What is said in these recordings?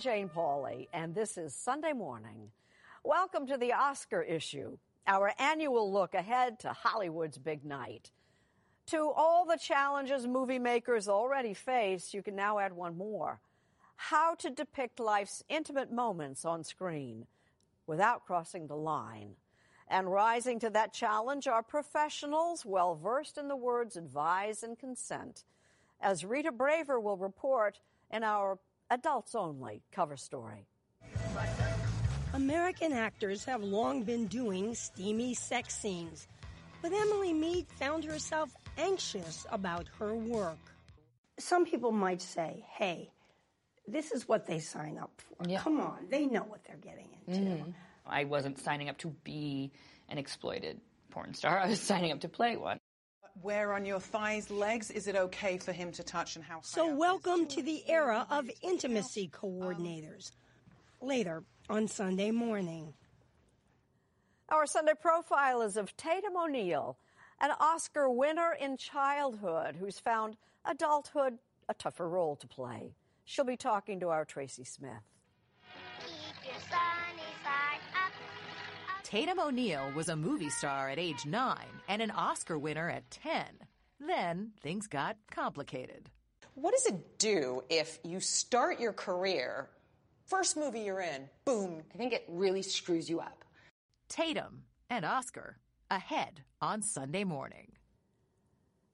Jane Pauley, and this is Sunday Morning. Welcome to the Oscar issue, our annual look ahead to Hollywood's big night. To all the challenges movie makers already face, you can now add one more how to depict life's intimate moments on screen without crossing the line. And rising to that challenge are professionals well versed in the words advise and consent. As Rita Braver will report in our adults only cover story. American actors have long been doing steamy sex scenes, but Emily Meade found herself anxious about her work. Some people might say, hey, this is what they sign up for. Yeah. Come on, they know what they're getting into. Mm-hmm. I wasn't signing up to be an exploited porn star. I was signing up to play one. Where on your thighs, legs, is it okay for him to touch and how So, welcome to the era of intimacy coordinators. Later on Sunday morning. Our Sunday profile is of Tatum O'Neal, an Oscar winner in childhood who's found adulthood a tougher role to play. She'll be talking to our Tracy Smith. Tatum O'Neal was a movie star at age nine and an Oscar winner at 10. Then things got complicated. What does it do if you start your career, first movie you're in, boom? I think it really screws you up. Tatum and Oscar ahead on Sunday morning.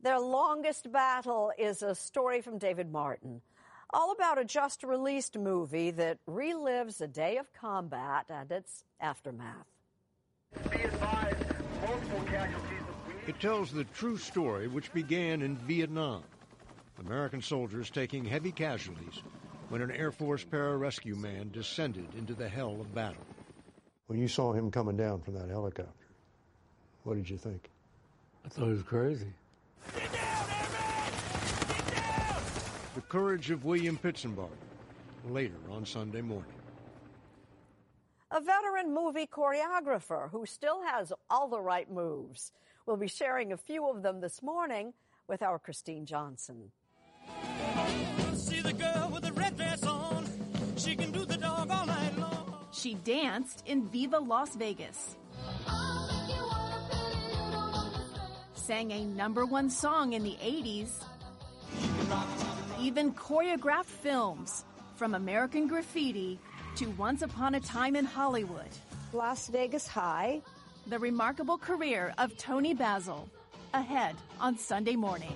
Their longest battle is a story from David Martin, all about a just released movie that relives a day of combat and its aftermath. It tells the true story which began in Vietnam. American soldiers taking heavy casualties when an Air Force pararescue man descended into the hell of battle. When you saw him coming down from that helicopter, what did you think? I thought he was crazy. Get down, Get down! The courage of William Pitsenbarger, later on Sunday morning. A veteran movie choreographer who still has all the right moves. We'll be sharing a few of them this morning with our Christine Johnson. See the girl with the red dress on. She can do the dog all night long. She danced in Viva Las Vegas. Sang a number one song in the 80s. Even choreographed films from American Graffiti to Once Upon a Time in Hollywood. Las Vegas High. The remarkable career of Toni Basil. Ahead on Sunday morning.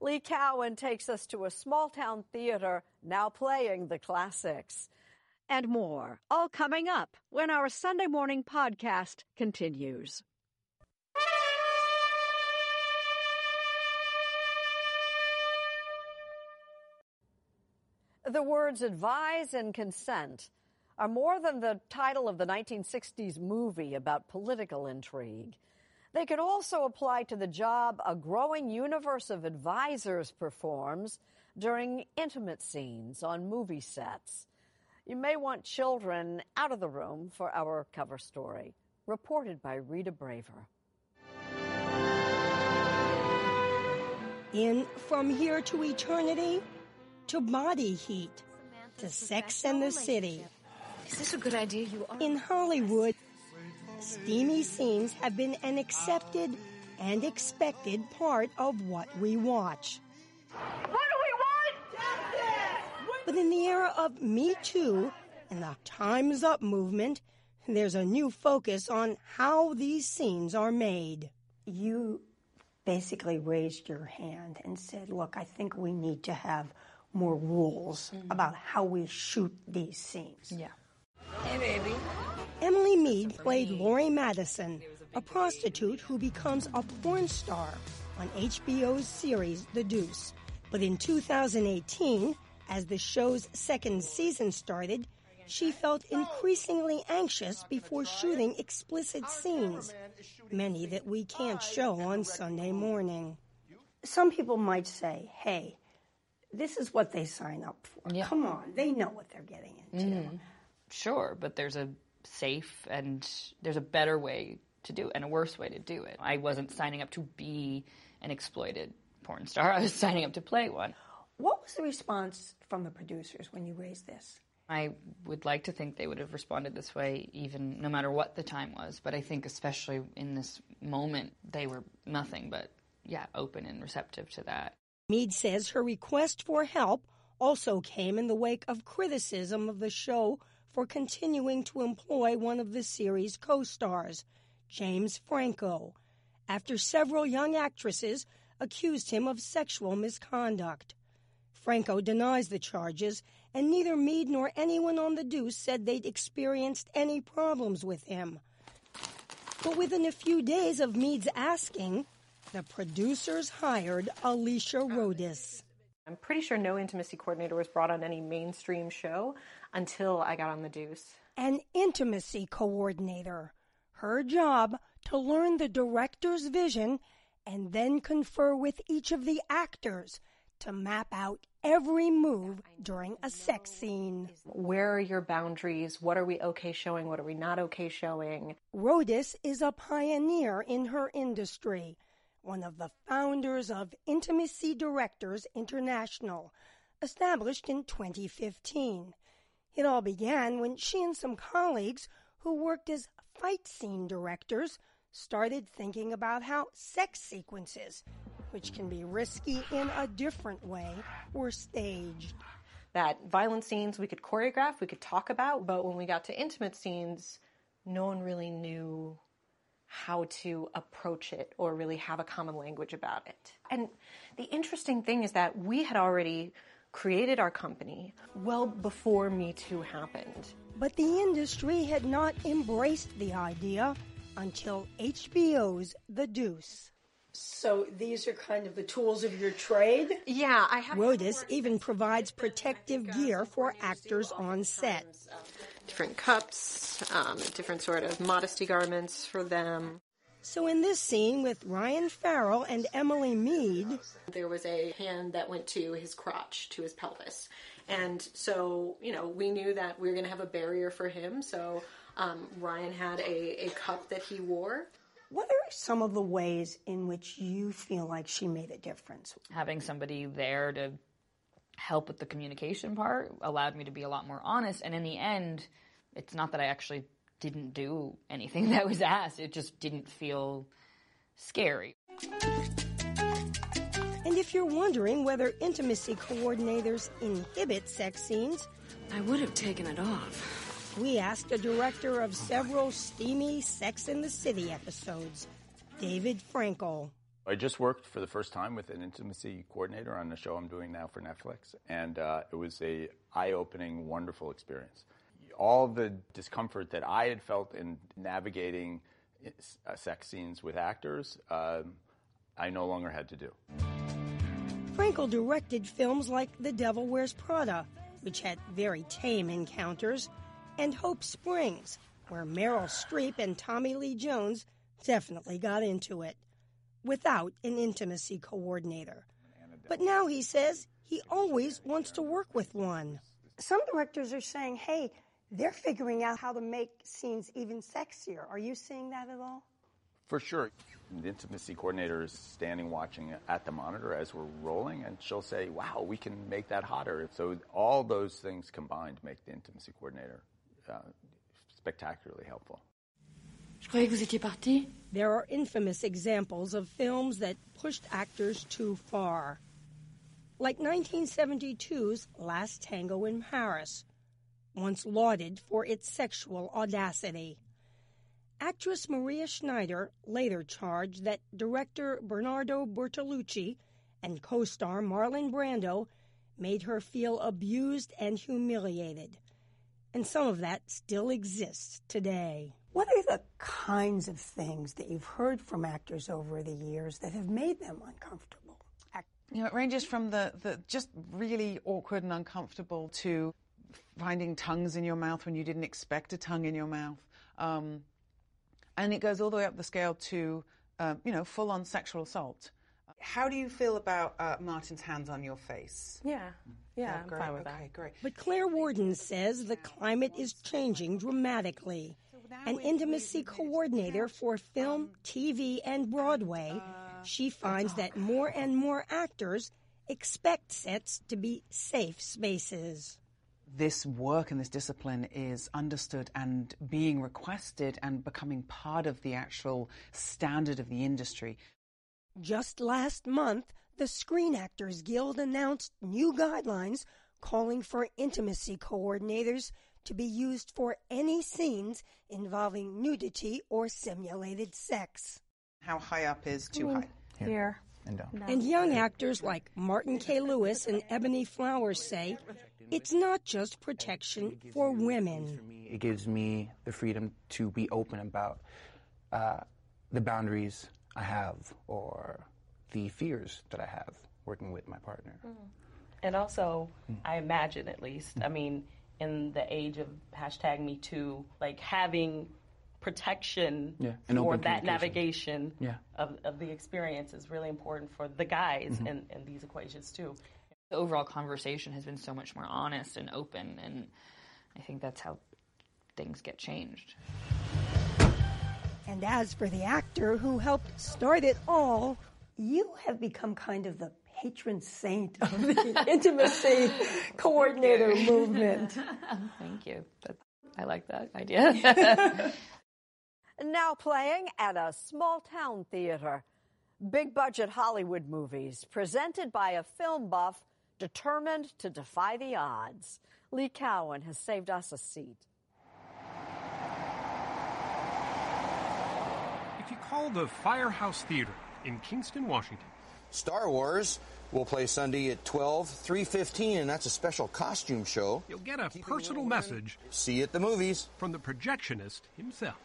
Lee Cowan takes us to a small town theater now playing the classics. And more, all coming up when our Sunday morning podcast continues. The words advise and consent are more than the title of the 1960s movie about political intrigue. They could also apply to the job a growing universe of advisors performs during intimate scenes on movie sets. You may want children out of the room for our cover story, reported by Rita Braver. In From Here to Eternity, to Body Heat, to Sex and the City. Is this a good idea? You are. In Hollywood, steamy scenes have been an accepted and expected part of what we watch. What do we want? Justice! But in the era of Me Too and the Time's Up movement, there's a new focus on how these scenes are made. You basically raised your hand and said, Look, I think we need to have more rules mm-hmm. about how we shoot these scenes. Yeah. Hey, baby. Emily Meade played Lori Madison, a prostitute who becomes a porn star on HBO's series The Deuce. But in 2018, as the show's second season started, she felt increasingly anxious before shooting explicit scenes, many that we can't show on Sunday morning. Some people might say, hey, this is what they sign up for. Yeah. Come on, they know what they're getting into. Mm-hmm. Sure, but there's a safe and there's a better way to do it and a worse way to do it. I wasn't signing up to be an exploited porn star. I was signing up to play one. What was the response from the producers when you raised this? I would like to think they would have responded this way even no matter what the time was, but I think especially in this moment they were nothing but yeah, open and receptive to that. Meade says her request for help also came in the wake of criticism of the show for continuing to employ one of the series' co stars, James Franco, after several young actresses accused him of sexual misconduct. Franco denies the charges, and neither Meade nor anyone on the Deuce said they'd experienced any problems with him. But within a few days of Meade's asking, the producers hired Alicia Rodis. I'm pretty sure no intimacy coordinator was brought on any mainstream show until I got on The Deuce. An intimacy coordinator. Her job to learn the director's vision and then confer with each of the actors to map out every move during a sex scene. Where are your boundaries? What are we okay showing? What are we not okay showing? Rodis is a pioneer in her industry one of the founders of Intimacy Directors International, established in 2015. It all began when she and some colleagues who worked as fight scene directors started thinking about how sex sequences, which can be risky in a different way, were staged. That violent scenes we could choreograph, we could talk about, but when we got to intimate scenes, no one really knew how to approach it or really have a common language about it. And the interesting thing is that we had already created our company well before Me Too happened. But the industry had not embraced the idea until HBO's The Deuce. So these are kind of the tools of your trade? Yeah, I have. Rodis even provides protective gear for actors on set. Different cups, um, different sort of modesty garments for them. So in this scene with Ryan Farrell and Emily Meade, there was a hand that went to his crotch, to his pelvis. And so, you know, we knew that we were going to have a barrier for him. So um, Ryan had a, a cup that he wore. What are some of the ways in which you feel like she made a difference? Having somebody there to help with the communication part allowed me to be a lot more honest. And in the end, it's not that I actually didn't do anything that was asked, it just didn't feel scary. And if you're wondering whether intimacy coordinators inhibit sex scenes, I would have taken it off. We asked a director of several steamy Sex in the City episodes, David Frankel. I just worked for the first time with an intimacy coordinator on the show I'm doing now for Netflix, and uh, it was a eye-opening, wonderful experience. All the discomfort that I had felt in navigating uh, sex scenes with actors, uh, I no longer had to do. Frankel directed films like The Devil Wears Prada, which had very tame encounters, and Hope Springs, where Meryl Streep and Tommy Lee Jones definitely got into it without an intimacy coordinator. But now he says he always wants to work with one. Some directors are saying, hey, they're figuring out how to make scenes even sexier. Are you seeing that at all? For sure. The intimacy coordinator is standing watching at the monitor as we're rolling, and she'll say, Wow, we can make that hotter. So, all those things combined make the intimacy coordinator uh, spectacularly helpful. Je croyais que vous étiez parti. There are infamous examples of films that pushed actors too far. Like 1972's Last Tango in Paris, once lauded for its sexual audacity. Actress Maria Schneider later charged that director Bernardo Bertolucci and co star Marlon Brando made her feel abused and humiliated and some of that still exists today. What are the kinds of things that you've heard from actors over the years that have made them uncomfortable? You know, it ranges from the, the just really awkward and uncomfortable to finding tongues in your mouth when you didn't expect a tongue in your mouth. Um, and it goes all the way up the scale to, um, you know, full on sexual assault. How do you feel about uh, Martin's hands on your face? Yeah, yeah, I'm great. fine with okay, that. great. But Claire Warden says the climate is changing dramatically. An intimacy coordinator for film, TV, and Broadway, she finds that more and more actors expect sets to be safe spaces. This work and this discipline is understood and being requested and becoming part of the actual standard of the industry. Just last month, the Screen Actors Guild announced new guidelines calling for intimacy coordinators to be used for any scenes involving nudity or simulated sex. How high up is too Mm, high? Here. And down. And young actors like Martin K. Lewis and Ebony Flowers say it's not just protection for women. It gives me the freedom to be open about uh, the boundaries I have or the fears that I have working with my partner. And also, I imagine at least, I mean, in the age of hashtag Me Too, like having protection Yeah, for that navigation Yeah. of, of the experience is really important for the guys Mhm. in, in these equations too. The overall conversation has been so much more honest and open, and I think that's how things get changed. And as for the actor who helped start it all, you have become kind of the patron saint of the intimacy coordinator movement. Thank you. That, I like that idea. Now playing at a small town theater. Big budget Hollywood movies presented by a film buff determined to defy the odds. Lee Cowan has saved us a seat. If you call the Firehouse Theater in Kingston, Washington, Star Wars will play Sunday at 12, 3.15, and that's a special costume show. you'll get a personal message See you at the movies. from the projectionist himself,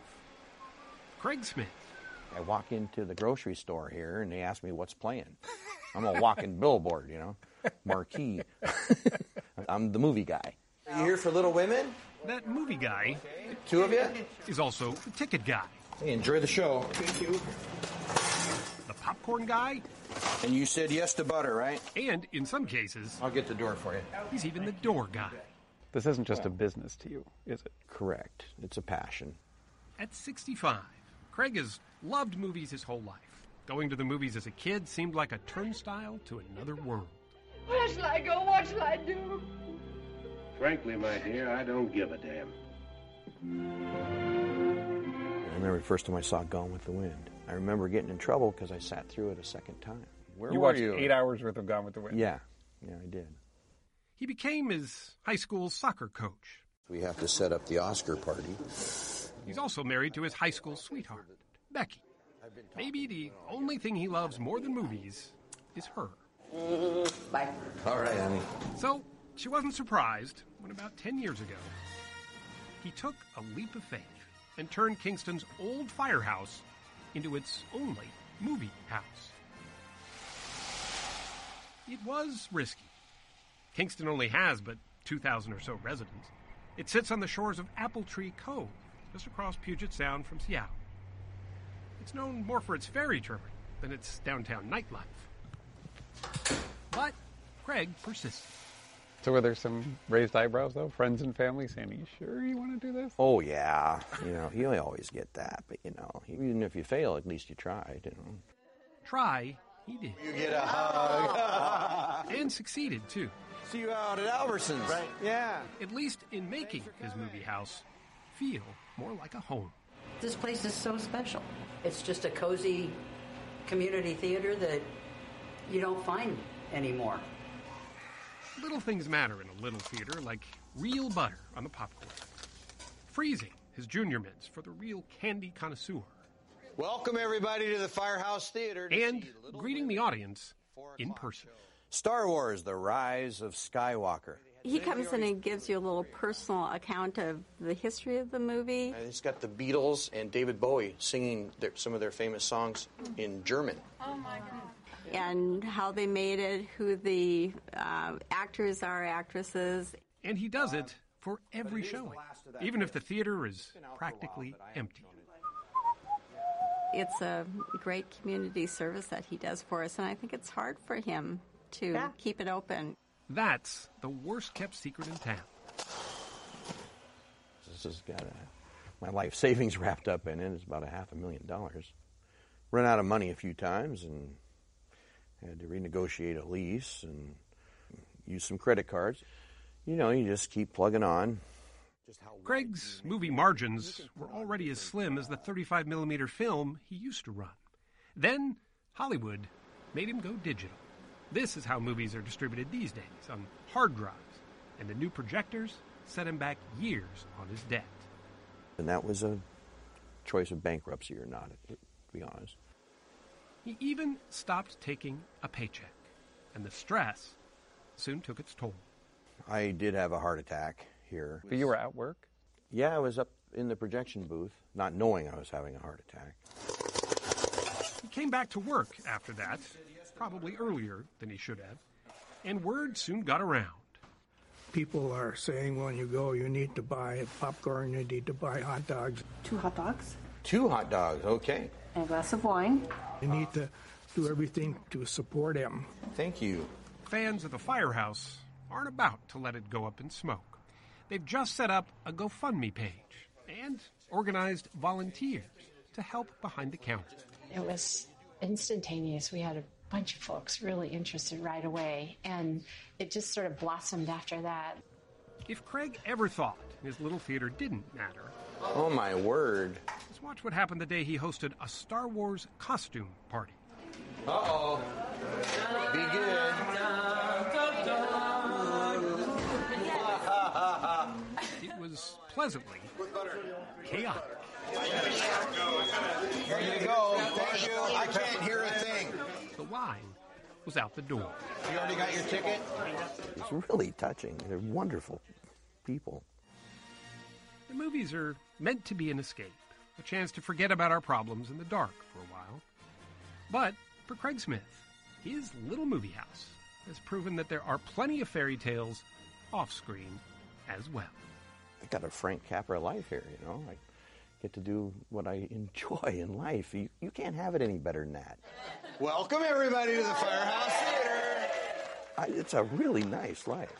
Craig Smith. I walk into the grocery store here and they ask me what's playing. I'm a walking billboard, you know, marquee. I'm the movie guy. Are you here for Little Women? That movie guy Two of you? is also the ticket guy, Hey, enjoy the show. Thank you. the popcorn guy, And you said yes to butter, right? and in some cases, I'll get the door for you. he's even the door guy. This isn't just a business to you, is it? Correct. It's a passion. At 65, Craig has loved movies his whole life. Going to the movies as a kid seemed like a turnstile to another world. Where shall I go? What shall I do? Frankly, my dear, I don't give a damn. I remember the first time I saw Gone with the Wind. I remember getting in trouble because I sat through it a second time. Where you were watched you? eight hours worth of Gone with the Wind. Yeah, yeah, I did. He became his high school soccer coach. We have to set up the Oscar party. He's also married to his high school sweetheart, Becky. Maybe the only thing he loves more than movies is her. Bye. All right, honey. So she wasn't surprised when about 10 years ago, he took a leap of faith and turned Kingston's old firehouse into its only movie house. It was risky. Kingston only has but 2,000 or so residents. It sits on the shores of Apple Tree Cove, just across Puget Sound from Seattle. It's known more for its ferry terminal than its downtown nightlife. But Craig persists. So were there some raised eyebrows though? Friends and family saying, "Are you sure you want to do this?" Oh yeah, you know you always get that, but you know even if you fail, at least you tried. You know. Try, he did. You get a hug. and succeeded, too. See you out at Albertsons. Right. Yeah. At least in making his movie house feel more like a home. This place is so special. It's just a cozy community theater that you don't find anymore. Little things matter in a little theater, like real butter on the popcorn. Freezing his junior mints for the real candy connoisseur. Welcome everybody to the Firehouse Theater. And greeting the audience in person. Star Wars: The Rise of Skywalker. He comes in and gives you a little personal account of the history of the movie. And it's got the Beatles and David Bowie singing their, some of their famous songs in German. Oh my goodness. And how they made it, who the uh, actors are, actresses. And he does it for every showing, even if the theater is practically empty. It's a great community service that he does for us, and I think it's hard for him to Yeah. keep it open. That's the worst kept secret in town. This has got a, my life savings wrapped up in it. It's about a half a million dollars. Run out of money a few times and had to renegotiate a lease and use some credit cards. You know, you just keep plugging on. Craig's movie margins were already as slim as the 35 millimeter film he used to run. Then Hollywood made him go digital. This is how movies are distributed these days on hard drives, and the new projectors set him back years on his debt. And that was a choice of bankruptcy or not, to be honest. He even stopped taking a paycheck, and the stress soon took its toll. I did have a heart attack here. But you were at work. Yeah, I was up in the projection booth, not knowing I was having a heart attack. He came back to work after that, probably earlier than he should have, and word soon got around. People are saying when you go, you need to buy popcorn, you need to buy hot dogs. Two hot dogs Two hot dogs, okay. and a glass of wine. You need to do everything to support him. Thank you. Fans of the firehouse aren't about to let it go up in smoke. They've just set up a GoFundMe page and organized volunteers to help behind the counter. It was instantaneous. We had a bunch of folks really interested right away, and it just sort of blossomed after that. If Craig ever thought his little theater didn't matter, Oh my word. just watch what happened the day he hosted a Star Wars costume party. Uh oh. Be It was pleasantly chaotic. There you go. Thank you. I can't hear a thing. The wine was out the door. You already got your ticket? It's really touching. They're wonderful people. The movies are meant to be an escape, a chance to forget about our problems in the dark for a while. But for Craig Smith, his little movie house has proven that there are plenty of fairy tales off screen as well. I got a Frank Capra life here, you know. I get to do what I enjoy in life. You, you can't have it any better than that. Welcome, everybody, to the Firehouse Theater. I, it's a really nice life.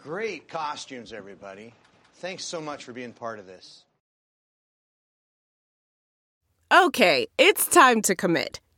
Great costumes, everybody. Thanks so much for being part of this. Okay, it's time to commit.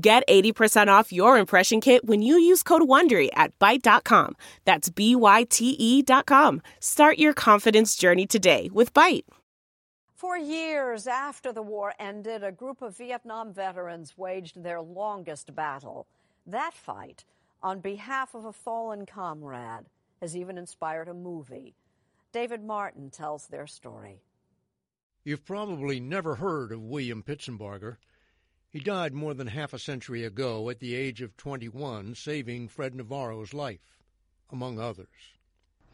Get 80% off your impression kit when you use code WONDERY at Byte.com. That's B-Y-T-E dot com. Start your confidence journey today with Byte. For years after the war ended, a group of Vietnam veterans waged their longest battle. That fight, on behalf of a fallen comrade, has even inspired a movie. David Martin tells their story. You've probably never heard of William Pitsenbarger. He died more than half a century ago at the age of 21, saving Fred Navarro's life, among others.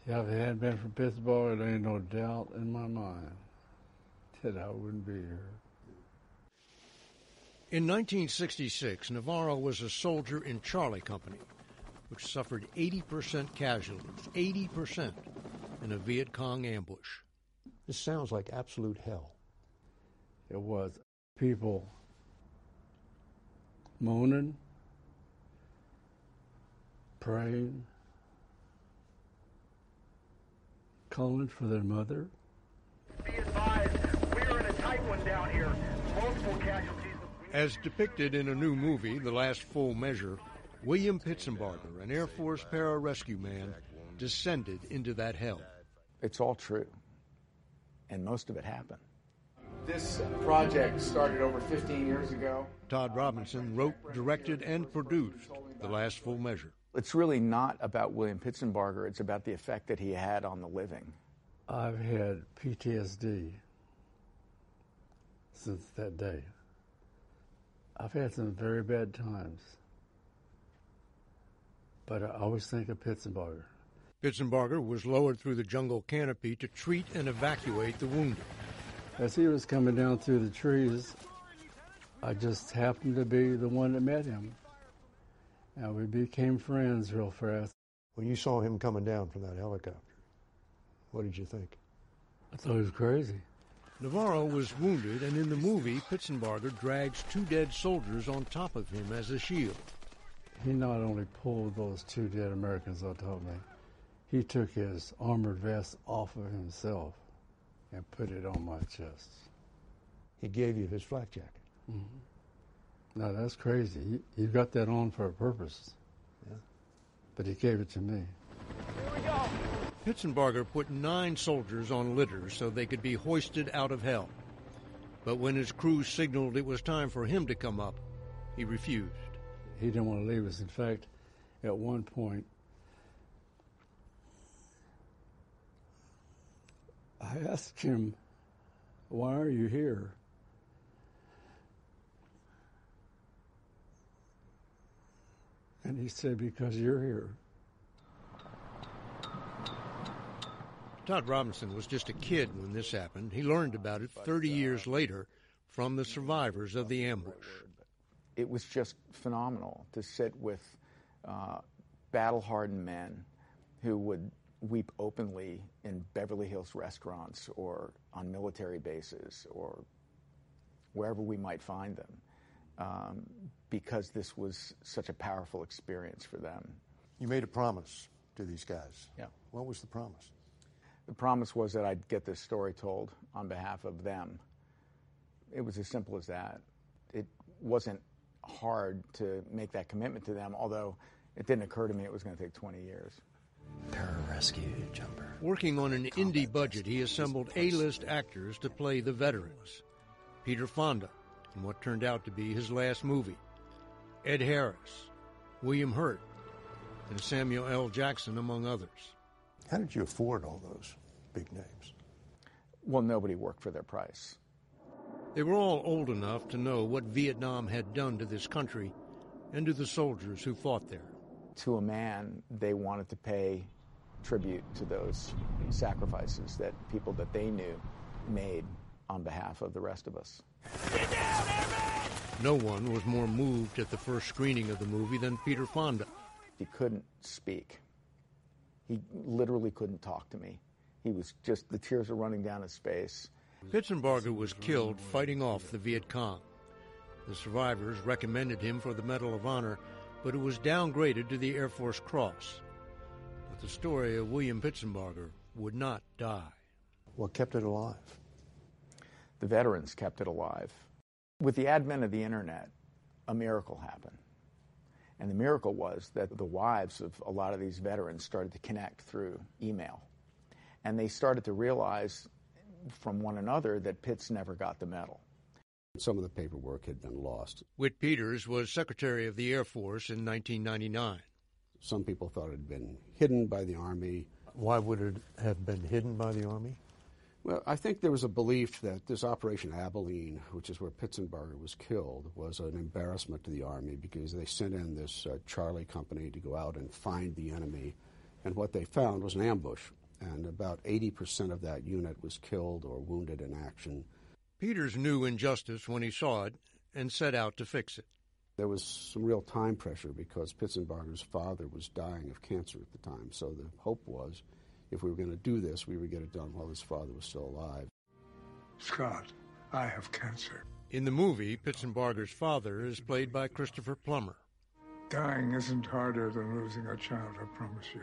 Yeah, if it hadn't been for Pittsburgh, there ain't no doubt in my mind that I wouldn't be here. In 1966, Navarro was a soldier in Charlie Company, which suffered 80% casualties, 80% in a Viet Cong ambush. This sounds like absolute hell. It was. People moaning, praying, calling for their mother. Be advised, we're in a tight one down here. Multiple casualties. As depicted in a new movie, The Last Full Measure, William Pitsenbarger, an Air Force pararescue man, descended into that hell. It's all true. And most of it happened. This project started over 15 years ago. Todd Robinson wrote, directed, and produced The Last Full Measure. It's really not about William Pitsenbarger, it's about the effect that he had on the living. I've had PTSD since that day. I've had some very bad times, but I always think of Pitsenbarger. Pitsenbarger was lowered through the jungle canopy to treat and evacuate the wounded. As he was coming down through the trees, I just happened to be the one that met him. And we became friends real fast. When you saw him coming down from that helicopter, what did you think? I thought he was crazy. Navarro was wounded, and in the movie, Pitsenbarger drags two dead soldiers on top of him as a shield. He not only pulled those two dead Americans on top of me, he took his armored vest off of himself and put it on my chest. He gave you his flak jacket. Mm-hmm. Now that's crazy. You, he got that on for a purpose. Yeah. But he gave it to me. Here we go. Pitsenbarger put nine soldiers on litters so they could be hoisted out of hell. But when his crew signaled it was time for him to come up, he refused. He didn't want to leave us. In fact, at one point, I asked him, Why are you here? And he said, Because you're here. Todd Robinson was just a kid when this happened. He learned about it 30 years later from the survivors of the ambush. It was just phenomenal to sit with uh, battle hardened men who would weep openly in Beverly Hills restaurants or on military bases or wherever we might find them um, because this was such a powerful experience for them. You made a promise to these guys. Yeah. What was the promise? The promise was that I'd get this story told on behalf of them. It was as simple as that. It wasn't hard to make that commitment to them, although it didn't occur to me it was going to take 20 years. Pararescue jumper. Working on an indie budget, he assembled A-list actors to play the veterans. Peter Fonda in what turned out to be his last movie, Ed Harris, William Hurt, and Samuel L. Jackson, among others. How did you afford all those big names? Well, nobody worked for their price. They were all old enough to know what Vietnam had done to this country and to the soldiers who fought there. To a man, they wanted to pay tribute to those sacrifices that people that they knew made on behalf of the rest of us. No one was more moved at the first screening of the movie than Peter Fonda. He couldn't speak. He literally couldn't talk to me. He was just, the tears were running down his face. Pitsenbarger was killed fighting off the Viet Cong. The survivors recommended him for the Medal of Honor, but it was downgraded to the Air Force Cross. But the story of William Pitsenbarger would not die. What kept it alive? The veterans kept it alive. With the advent of the internet, a miracle happened. And the miracle was that the wives of a lot of these veterans started to connect through email. And they started to realize from one another that Pitts never got the medal. Some of the paperwork had been lost. Whit Peters was Secretary of the Air Force in 1999. Some people thought it had been hidden by the Army. Why would it have been hidden by the Army? Well, I think there was a belief that this Operation Abilene, which is where Pitsenbarger was killed, was an embarrassment to the Army because they sent in this uh, Charlie company to go out and find the enemy. And what they found was an ambush. And about 80% of that unit was killed or wounded in action. Peters knew injustice when he saw it and set out to fix it. There was some real time pressure because Pitsenbarger's father was dying of cancer at the time. So the hope was if we were going to do this, we would get it done while his father was still alive. Scott, I have cancer. In the movie, Pitsenbarger's father is played by Christopher Plummer. Dying isn't harder than losing a child, I promise you.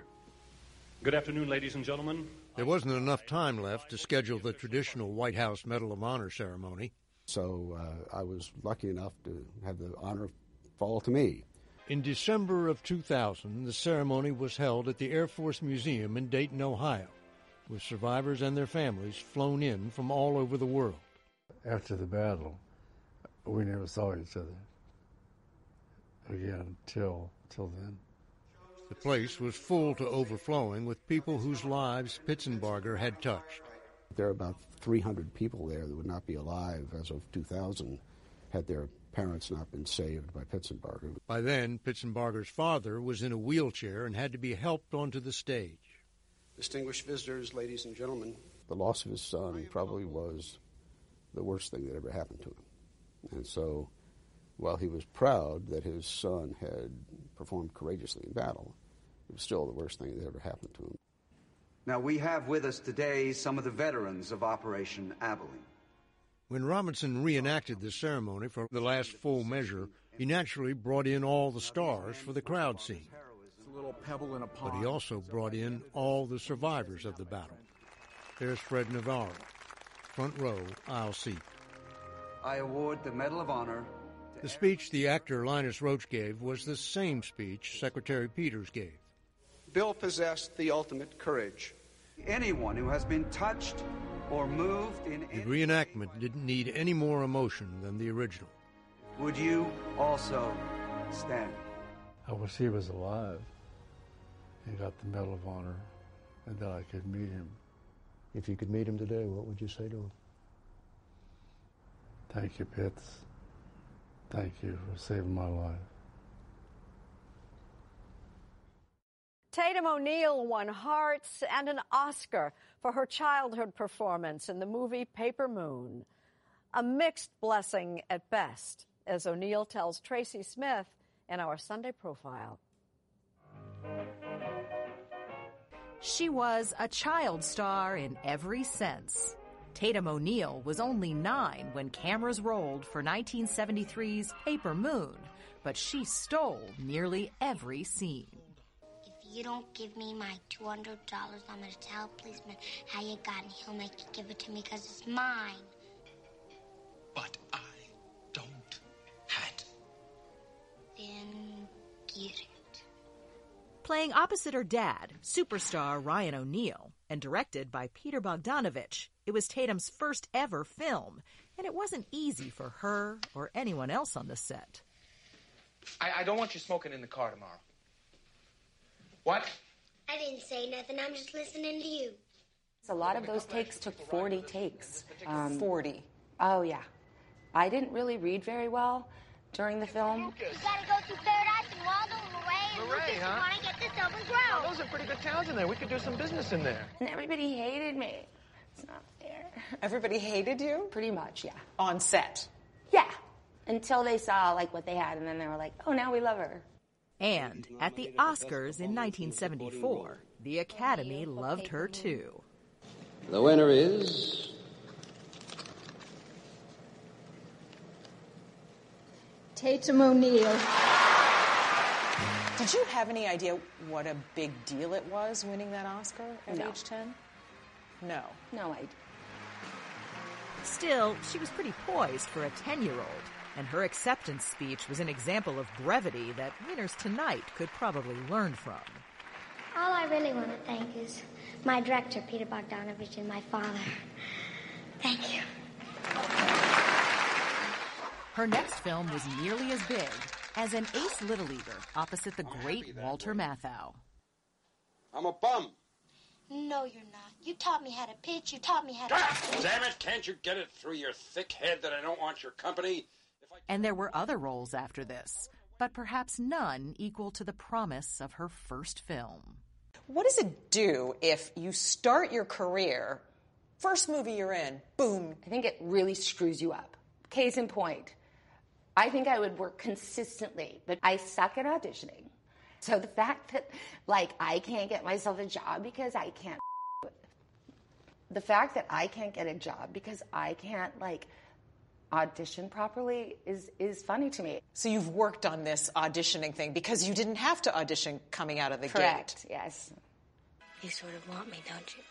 Good afternoon, ladies and gentlemen. There wasn't enough time left to schedule the traditional White House Medal of Honor ceremony. So uh, I was lucky enough to have the honor fall to me. In December of 2000, the ceremony was held at the Air Force Museum in Dayton, Ohio, with survivors and their families flown in from all over the world. After the battle, we never saw each other again till till then. The place was full to overflowing with people whose lives Pitsenbarger had touched. There are about 300 people there that would not be alive as of 2000 had their parents not been saved by Pitsenbarger. By then, Pitsenbarger's father was in a wheelchair and had to be helped onto the stage. Distinguished visitors, ladies and gentlemen, the loss of his son probably was the worst thing that ever happened to him. And so, while he was proud that his son had performed courageously in battle, it was still the worst thing that ever happened to him. Now, we have with us today some of the veterans of Operation Abilene. When Robinson reenacted the ceremony for the last full measure, he naturally brought in all the stars for the crowd scene. It's a little pebble in a pond. But he also brought in all the survivors of the battle. There's Fred Navarro, front row, aisle seat. I award the Medal of Honor. The speech the actor Linus Roache gave was the same speech Secretary Peters gave. Bill possessed the ultimate courage. Anyone who has been touched or moved in The reenactment didn't need any more emotion than the original. Would you also stand? I wish he was alive and got the Medal of Honor and that I could meet him. If you could meet him today, what would you say to him? Thank you, Pitts. Thank you for saving my life. Tatum O'Neal won Hearts and an Oscar for her childhood performance in the movie Paper Moon. A mixed blessing at best, as O'Neal tells Tracy Smith in our Sunday profile. She was a child star in every sense. Tatum O'Neal was only nine when cameras rolled for 1973's Paper Moon, but she stole nearly every scene. If you don't give me my $200, I'm going to tell a policeman how you got it. He'll make you give it to me because it's mine. But I don't have it. Then get it. Playing opposite her dad, superstar Ryan O'Neal, and directed by Peter Bogdanovich, it was Tatum's first ever film, and it wasn't easy for her or anyone else on the set. I, I don't want you smoking in the car tomorrow. What? I didn't say nothing. I'm just listening to you. A lot of those takes took 40 takes. Um, 40. Oh, yeah. I didn't really read very well during the film. You gotta go through Paradise and Waldo and Luray and Luray, Lucas huh? you want to get this open Oh, grow. those are pretty good towns in there. We could do some business in there. And everybody hated me. It's not fair. Everybody hated you? Pretty much, yeah. On set. Yeah. Until they saw like what they had, and then they were like, "Oh, now we love her." And at the Oscars in 1974, the Academy loved her too. The winner is. Tatum O'Neal. Did you have any idea what a big deal it was winning that Oscar at No. age 10? No. No, I. Still, she was pretty poised for a 10 year old, and her acceptance speech was an example of brevity that winners tonight could probably learn from. All I really want to thank is my director, Peter Bogdanovich, and my father. Thank you. Her next film was nearly as big as an ace Little Leaguer opposite the oh, great Walter Matthau. I'm a bum. No, you're not. You taught me how to pitch. You taught me how to. Ah, God damn it, can't you get it through your thick head that I don't want your company? And there were other roles after this, but perhaps none equal to the promise of her first film. What does it do if you start your career, first movie you're in, boom? I think it really screws you up. Case in point, I think I would work consistently, but I suck at auditioning. So the fact that, like, I can't get myself a job because I can't. The fact that I can't get a job because I can't, like, audition properly is is funny to me. So you've worked on this auditioning thing because you didn't have to audition coming out of the Correct. gate. Yes. You sort of want me, don't you?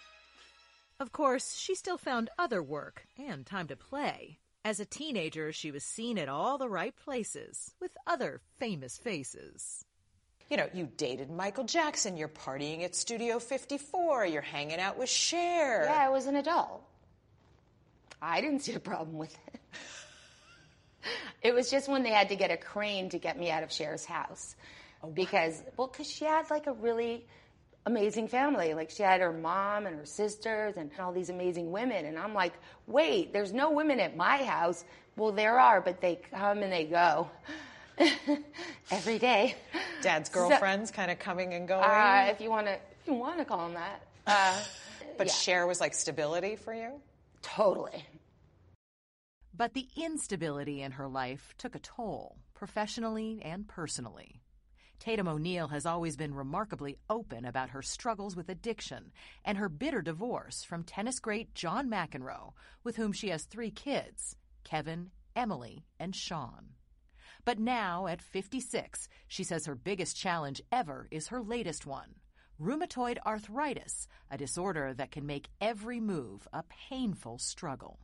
Of course, she still found other work and time to play. As a teenager, she was seen at all the right places with other famous faces. You know, you dated Michael Jackson, you're partying at Studio 54, you're hanging out with Cher. Yeah, I was an adult. I didn't see a problem with it. It was just when they had to get a crane to get me out of Cher's house. because, well, because she had like a really amazing family. Like she had her mom and her sisters and all these amazing women. And I'm like, wait, there's no women at my house. Well, there are, but they come and they go every day. Dad's So- girlfriends kind of coming and going. Uh, if you want to, if you want to call them that. Uh, but yeah. Cher was like stability for you? Totally. But the instability in her life took a toll, professionally and personally. Tatum O'Neal has always been remarkably open about her struggles with addiction and her bitter divorce from tennis great John McEnroe, with whom she has three kids Kevin, Emily, and Sean. But now, at 56, she says her biggest challenge ever is her latest one rheumatoid arthritis, a disorder that can make every move a painful struggle.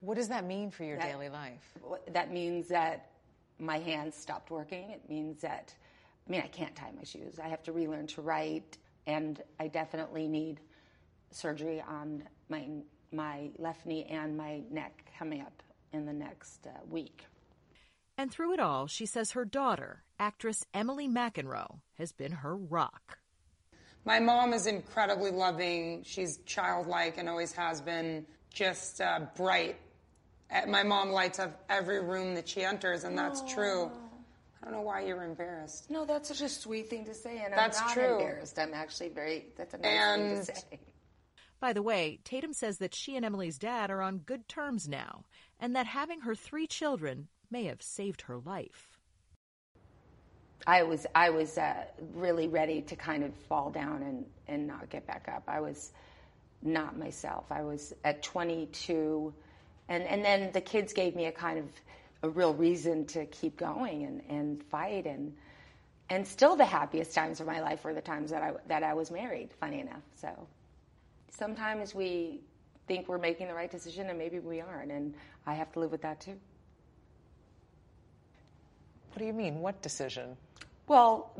What does that mean for your That- daily life? That means that my hands stopped working. It means that, I mean, I can't tie my shoes. I have to relearn to write, and I definitely need surgery on my my left knee and my neck coming up in the next uh, week. And through it all, she says her daughter, actress Emily McEnroe, has been her rock. My mom is incredibly loving. She's childlike and always has been. Just uh, bright. Uh, My mom lights up every room that she enters, and that's true. I don't know why you're embarrassed. No, that's such a sweet thing to say, and That's I'm not true. embarrassed. I'm actually very. That's a nice And- thing to say. By the way, Tatum says that she and Emily's dad are on good terms now, and that having her three children may have saved her life. I was I was uh, really ready to kind of fall down and and not get back up. I was not myself. I was at 22, and and then the kids gave me a kind of a real reason to keep going and and fight and and still the happiest times of my life were the times that I that I was married. Funny enough, so sometimes we think we're making the right decision and maybe we aren't, and I have to live with that too. What do you mean? What decision? Well,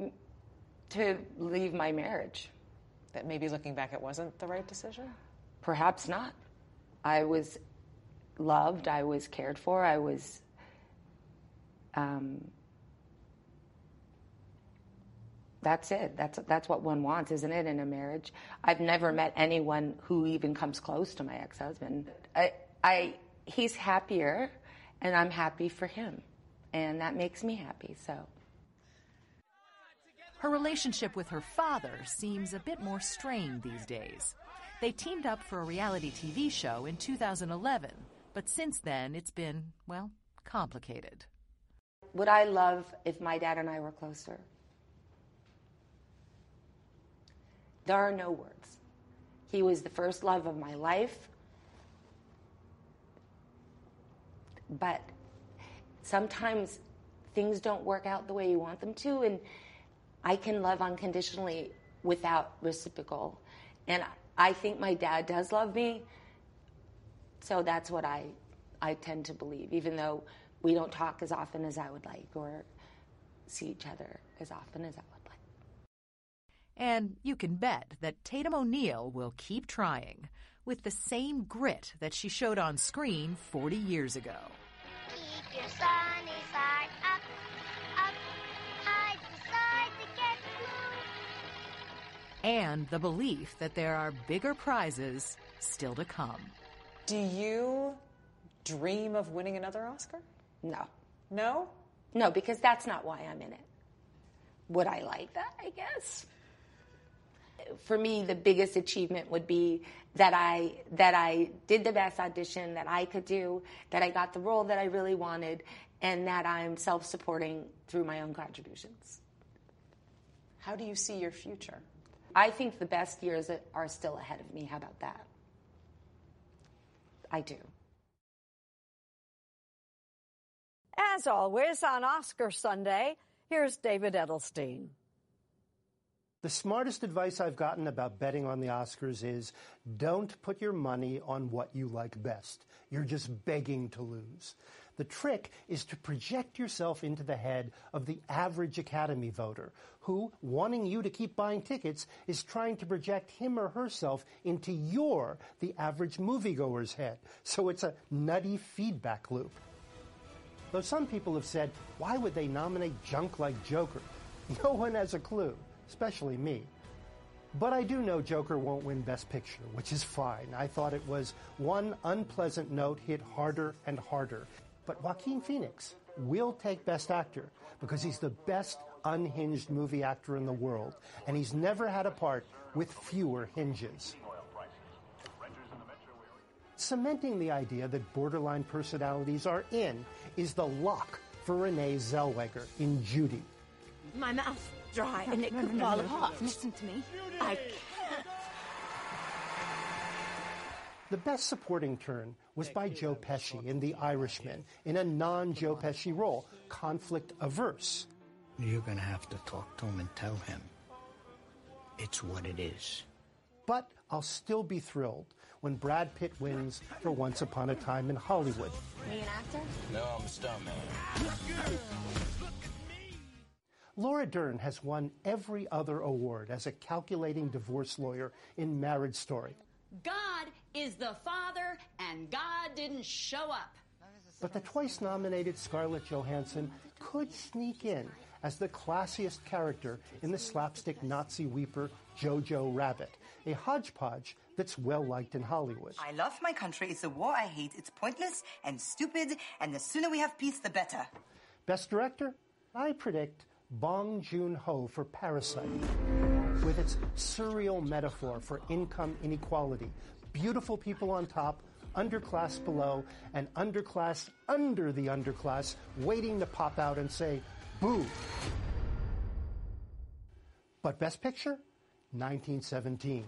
to leave my marriage. That maybe looking back, it wasn't the right decision? Perhaps not. I was loved, I was cared for, I was um, that's it. That's that's what one wants, isn't it, in a marriage? I've never met anyone who even comes close to my ex-husband. I, I he's happier, and I'm happy for him, and that makes me happy. So. Her relationship with her father seems a bit more strained these days. They teamed up for a reality TV show in 2011, but since then it's been, well, complicated. Would I love if my dad and I were closer? There are no words. He was the first love of my life. But sometimes things don't work out the way you want them to, and I can love unconditionally without reciprocal. And I think my dad does love me. So that's what I, I tend to believe, even though we don't talk as often as I would like or see each other as often as I would like. And you can bet that Tatum O'Neal will keep trying with the same grit that she showed on screen 40 years ago. Keep your sunny side up, up, hide beside the get blue. And the belief that there are bigger prizes still to come. Do you dream of winning another Oscar? No. No? No, because that's not why I'm in it. Would I like that? I guess. For me, the biggest achievement would be that I that I did the best audition that I could do, that I got the role that I really wanted, and that I'm self-supporting through my own contributions. How do you see your future? I think the best years are still ahead of me. How about that? I do. As always, on Oscar Sunday, here's David Edelstein. The smartest advice I've gotten about betting on the Oscars is don't put your money on what you like best. You're just begging to lose. The trick is to project yourself into the head of the average Academy voter who, wanting you to keep buying tickets, is trying to project him or herself into your, the average moviegoer's head. So it's a nutty feedback loop. Though some people have said, why would they nominate junk like Joker? No one has a clue, especially me. But I do know Joker won't win Best Picture, which is fine. I thought it was one unpleasant note hit harder and harder. But Joaquin Phoenix will take Best Actor because he's the best unhinged movie actor in the world, and he's never had a part with fewer hinges. Cementing the idea that borderline personalities are in is the lock for Renee Zellweger in Judy. My mouth's dry and it could fall apart. Listen to me. I can't. The best supporting turn was by Joe Pesci in The Irishman in a non Joe Pesci role, conflict averse. You're going to have to talk to him and tell him it's what it is. But I'll still be thrilled when Brad Pitt wins for Once Upon a Time in Hollywood. Are you an actor? No, I'm a stuntman. Laura Dern has won every other award as a calculating divorce lawyer in Marriage Story. God is the Father, and God didn't show up. But the twice nominated Scarlett Johansson could sneak in as the classiest character in the slapstick Nazi weeper Jojo Rabbit, a hodgepodge that's well liked in Hollywood. I love my country. It's a war I hate. It's pointless and stupid, and the sooner we have peace, the better. Best director? I predict Bong Joon Ho for Parasite. With its surreal metaphor for income inequality, beautiful people on top, underclass below, and underclass under the underclass waiting to pop out and say, boo. But Best Picture? 1917.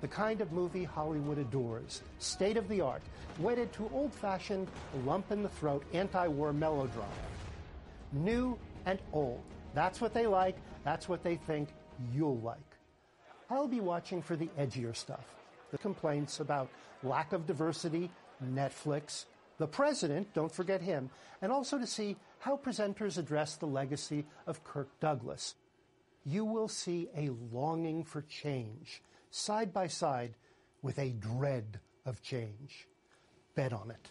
The kind of movie Hollywood adores. State of the art, wedded to old fashioned, lump in the throat anti war melodrama. New and old. That's what they like. That's what they think you'll like. I'll be watching for the edgier stuff. The complaints about lack of diversity, Netflix, the president, don't forget him, and also to see how presenters address the legacy of Kirk Douglas. You will see a longing for change, side by side with a dread of change. Bet on it.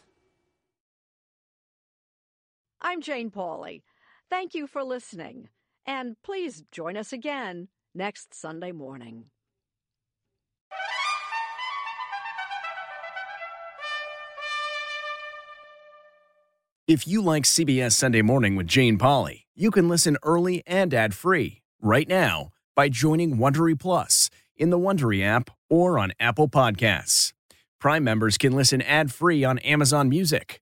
I'm Jane Pauley. Thank you for listening. And please join us again next Sunday morning. If you like CBS Sunday Morning with Jane Pauley, you can listen early and ad-free right now by joining Wondery Plus in the Wondery app or on Apple Podcasts. Prime members can listen ad-free on Amazon Music.